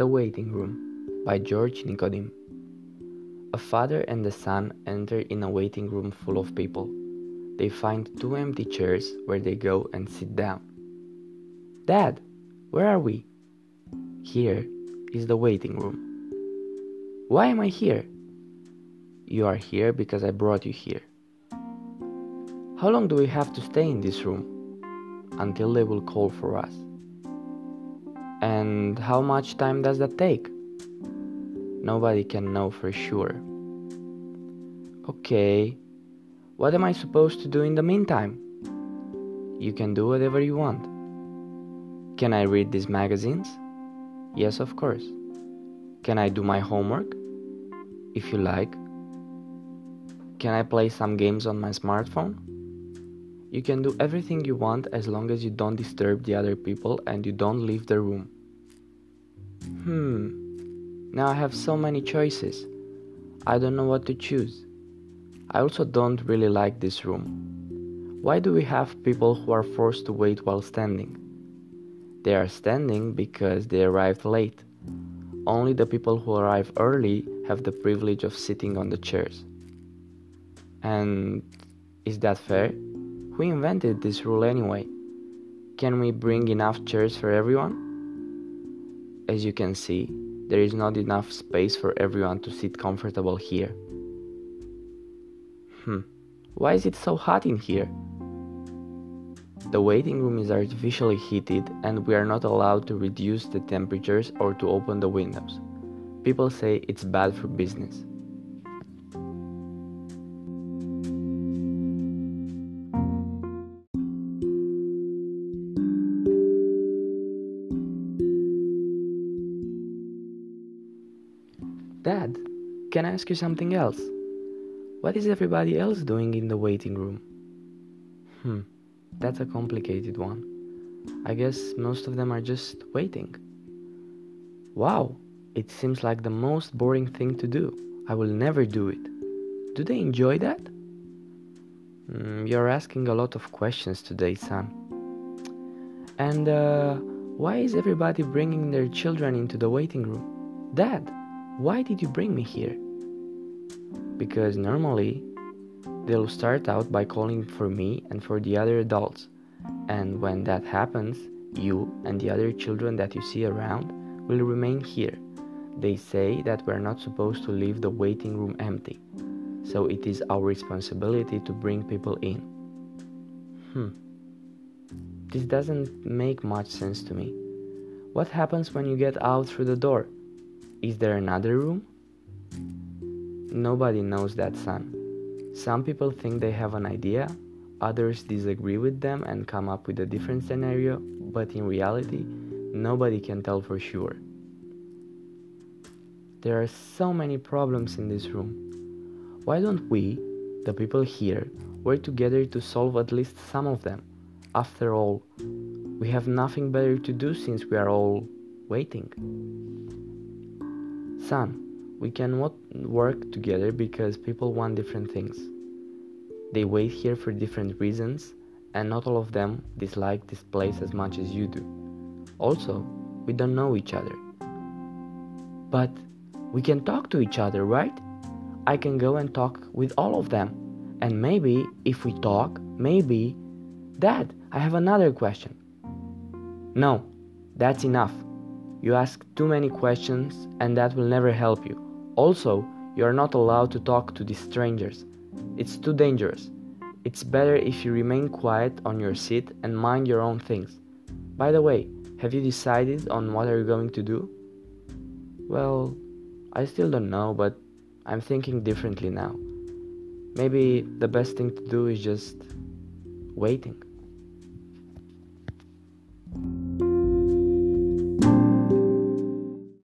The Waiting Room by George Nicodim. A father and a son enter in a waiting room full of people. They find two empty chairs where they go and sit down. Dad, where are we? Here is the waiting room. Why am I here? You are here because I brought you here. How long do we have to stay in this room? Until they will call for us. And how much time does that take? Nobody can know for sure. Okay, what am I supposed to do in the meantime? You can do whatever you want. Can I read these magazines? Yes, of course. Can I do my homework? If you like. Can I play some games on my smartphone? You can do everything you want as long as you don't disturb the other people and you don't leave the room. Hmm, now I have so many choices. I don't know what to choose. I also don't really like this room. Why do we have people who are forced to wait while standing? They are standing because they arrived late. Only the people who arrive early have the privilege of sitting on the chairs. And is that fair? Who invented this rule anyway? Can we bring enough chairs for everyone? As you can see, there is not enough space for everyone to sit comfortable here. Hmm, why is it so hot in here? The waiting room is artificially heated and we are not allowed to reduce the temperatures or to open the windows. People say it's bad for business. Dad, can I ask you something else? What is everybody else doing in the waiting room? Hmm, that's a complicated one. I guess most of them are just waiting. Wow, it seems like the most boring thing to do. I will never do it. Do they enjoy that? Mm, you're asking a lot of questions today, son. And uh, why is everybody bringing their children into the waiting room? Dad, why did you bring me here? Because normally they'll start out by calling for me and for the other adults. And when that happens, you and the other children that you see around will remain here. They say that we're not supposed to leave the waiting room empty. So it is our responsibility to bring people in. Hmm. This doesn't make much sense to me. What happens when you get out through the door? Is there another room? Nobody knows that, son. Some people think they have an idea, others disagree with them and come up with a different scenario, but in reality, nobody can tell for sure. There are so many problems in this room. Why don't we, the people here, work together to solve at least some of them? After all, we have nothing better to do since we are all waiting. Son, we cannot work together because people want different things. They wait here for different reasons, and not all of them dislike this place as much as you do. Also, we don't know each other. But we can talk to each other, right? I can go and talk with all of them. And maybe if we talk, maybe. Dad, I have another question. No, that's enough. You ask too many questions, and that will never help you. Also, you are not allowed to talk to these strangers. It's too dangerous. It's better if you remain quiet on your seat and mind your own things. By the way, have you decided on what are you going to do? Well, I still don't know, but I'm thinking differently now. Maybe the best thing to do is just waiting.